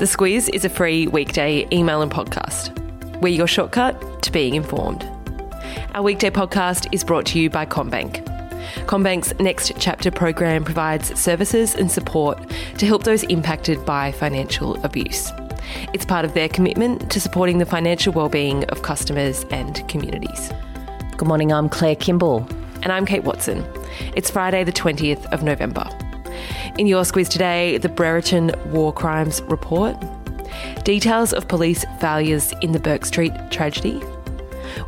The Squiz is a free weekday email and podcast. We're your shortcut to being informed. Our weekday podcast is brought to you by CommBank. CommBank's Next Chapter program provides services and support to help those impacted by financial abuse. It's part of their commitment to supporting the financial well-being of customers and communities. Good morning, I'm Claire Kimball. And I'm Kate Watson. It's Friday, the 20th of November. In your squiz today, the Brereton War Crimes Report, details of police failures in the Bourke Street tragedy,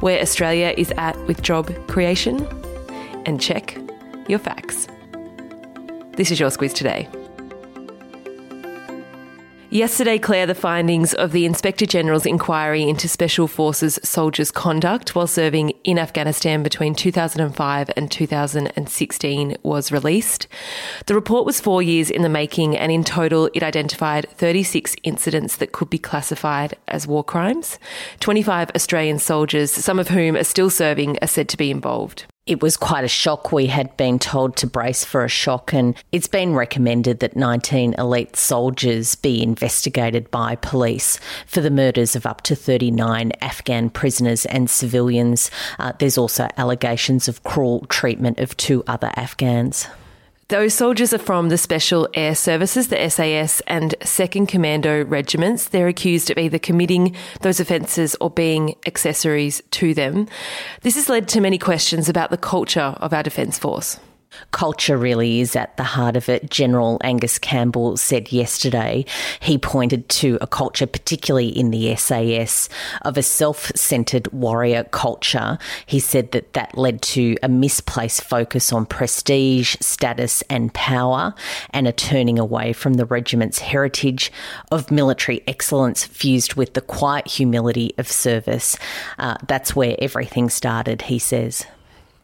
where Australia is at with job creation, and check your facts. This is your squiz today. Yesterday, Claire, the findings of the Inspector General's inquiry into Special Forces soldiers' conduct while serving in Afghanistan between 2005 and 2016 was released. The report was four years in the making, and in total, it identified 36 incidents that could be classified as war crimes. 25 Australian soldiers, some of whom are still serving, are said to be involved. It was quite a shock. We had been told to brace for a shock, and it's been recommended that 19 elite soldiers be investigated by police for the murders of up to 39 Afghan prisoners and civilians. Uh, there's also allegations of cruel treatment of two other Afghans. Those soldiers are from the Special Air Services, the SAS, and 2nd Commando regiments. They're accused of either committing those offences or being accessories to them. This has led to many questions about the culture of our Defence Force. Culture really is at the heart of it. General Angus Campbell said yesterday he pointed to a culture, particularly in the SAS, of a self centered warrior culture. He said that that led to a misplaced focus on prestige, status, and power, and a turning away from the regiment's heritage of military excellence fused with the quiet humility of service. Uh, that's where everything started, he says.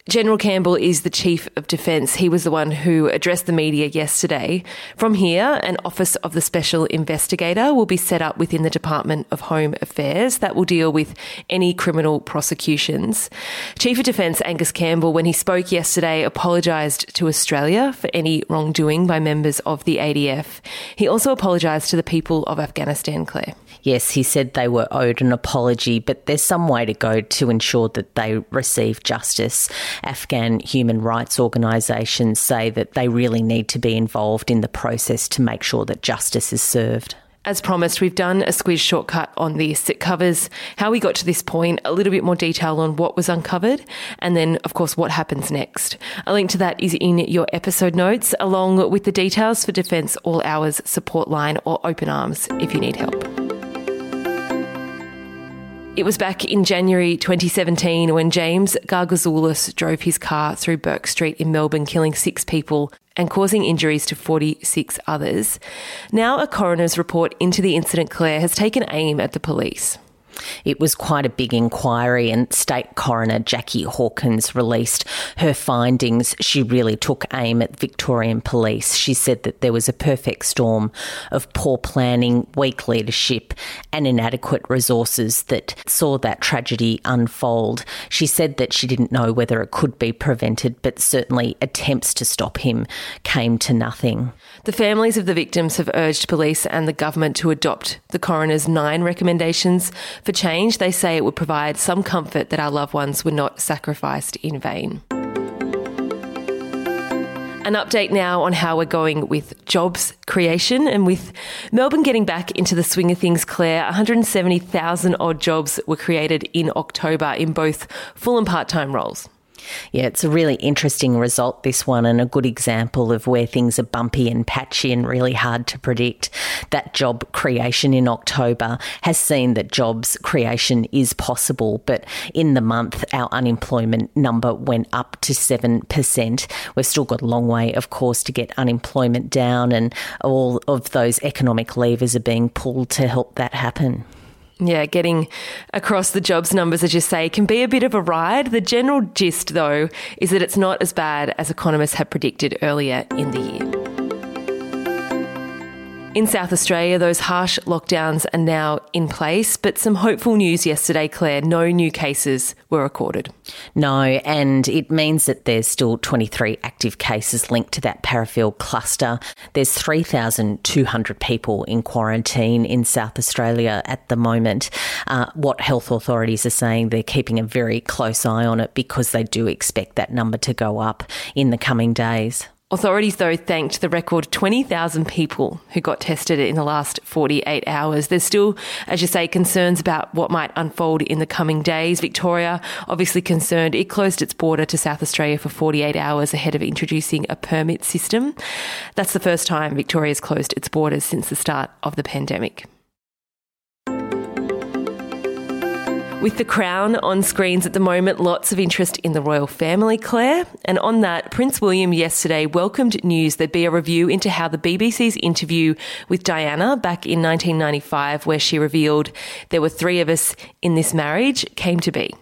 General Campbell is the Chief of Defence. He was the one who addressed the media yesterday. From here, an Office of the Special Investigator will be set up within the Department of Home Affairs that will deal with any criminal prosecutions. Chief of Defence Angus Campbell, when he spoke yesterday, apologised to Australia for any wrongdoing by members of the ADF. He also apologised to the people of Afghanistan, Claire. Yes, he said they were owed an apology, but there's some way to go to ensure that they receive justice. Afghan human rights organisations say that they really need to be involved in the process to make sure that justice is served. As promised, we've done a squiz shortcut on this. It covers how we got to this point, a little bit more detail on what was uncovered, and then, of course, what happens next. A link to that is in your episode notes, along with the details for Defence All Hours support line or open arms if you need help. It was back in January 2017 when James Gargasoulas drove his car through Bourke Street in Melbourne, killing six people and causing injuries to 46 others. Now, a coroner's report into the incident, Claire, has taken aim at the police. It was quite a big inquiry, and State Coroner Jacqui Hawkins released her findings. She really took aim at Victorian Police. She said that there was a perfect storm of poor planning, weak leadership, and inadequate resources that saw that tragedy unfold. She said that she didn't know whether it could be prevented, but certainly attempts to stop him came to nothing. The families of the victims have urged police and the government to adopt the coroner's nine recommendations for change, they say it would provide some comfort that our loved ones were not sacrificed in vain. An update now on how we're going with jobs creation and with Melbourne getting back into the swing of things, Claire. 170,000 odd jobs were created in October in both full and part time roles. Yeah, it's a really interesting result, this one, and a good example of where things are bumpy and patchy and really hard to predict. That job creation in October has seen that jobs creation is possible, but in the month, our unemployment number went up to 7%. We've still got a long way, of course, to get unemployment down, and all of those economic levers are being pulled to help that happen. Yeah, getting across the jobs numbers, as you say, can be a bit of a ride. The general gist, though, is that it's not as bad as economists had predicted earlier in the year. In South Australia, those harsh lockdowns are now in place, but some hopeful news yesterday, Claire. No new cases were recorded. No, and it means that there's still 23 active cases linked to that parafield cluster. There's 3,200 people in quarantine in South Australia at the moment. Uh, what health authorities are saying, they're keeping a very close eye on it because they do expect that number to go up in the coming days. Authorities, though, thanked the record 20,000 people who got tested in the last 48 hours. There's still, as you say, concerns about what might unfold in the coming days. Victoria, obviously concerned, it closed its border to South Australia for 48 hours ahead of introducing a permit system. That's the first time Victoria's closed its borders since the start of the pandemic. With The Crown on screens at the moment, lots of interest in the royal family, Claire. And on that, Prince William yesterday welcomed news there'd be a review into how the BBC's interview with Diana back in 1995, where she revealed there were three of us in this marriage, came to be.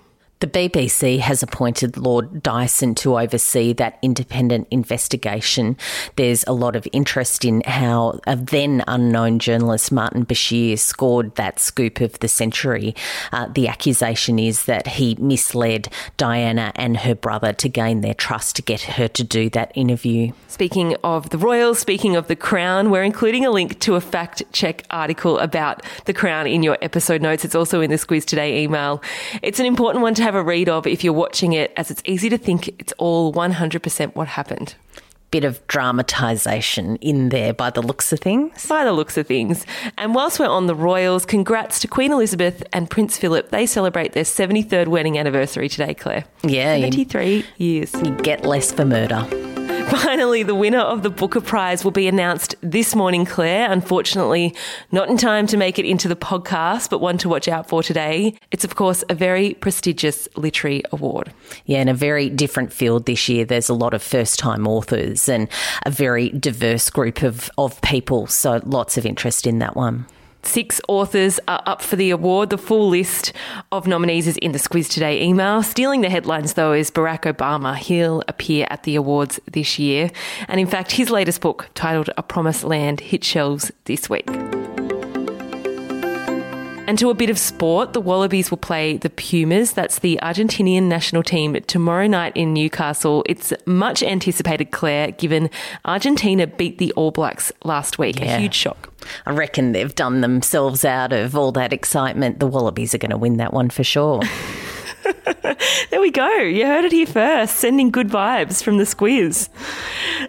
The BBC has appointed Lord Dyson to oversee that independent investigation. There's a lot of interest in how a then unknown journalist, Martin Bashir, scored that scoop of the century. Uh, the accusation is that he misled Diana and her brother to gain their trust to get her to do that interview. Speaking of the royals, speaking of the crown, we're including a link to a fact check article about the crown in your episode notes. It's also in the Squiz Today email. It's an important one to have a read of if you're watching it, as it's easy to think it's all 100% what happened bit of dramatisation in there by the looks of things. By the looks of things. And whilst we're on the royals, congrats to Queen Elizabeth and Prince Philip. They celebrate their 73rd wedding anniversary today, Claire. Yeah. 73 you, years. You get less for murder. Finally, the winner of the Booker Prize will be announced this morning, Claire. Unfortunately, not in time to make it into the podcast, but one to watch out for today. It's, of course, a very prestigious literary award. Yeah, in a very different field this year. There's a lot of first time authors and a very diverse group of, of people. So lots of interest in that one. Six authors are up for the award. The full list of nominees is in the Squiz Today email. Stealing the headlines, though, is Barack Obama. He'll appear at the awards this year. And in fact, his latest book, titled A Promised Land, hit shelves this week. And to a bit of sport, the Wallabies will play the Pumas. That's the Argentinian national team tomorrow night in Newcastle. It's much anticipated, Claire, given Argentina beat the All Blacks last week. Yeah. A huge shock. I reckon they've done themselves out of all that excitement. The Wallabies are going to win that one for sure. there we go. You heard it here first. Sending good vibes from the Squiz.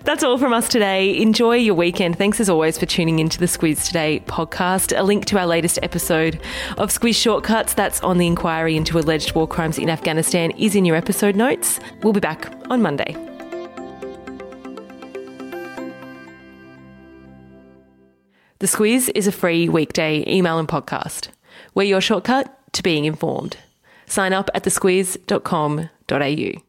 That's all from us today. Enjoy your weekend. Thanks as always for tuning into the Squiz Today podcast. A link to our latest episode of Squiz Shortcuts that's on the inquiry into alleged war crimes in Afghanistan is in your episode notes. We'll be back on Monday. The Squiz is a free weekday email and podcast. We're your shortcut to being informed. Sign up at thesquiz.com.au.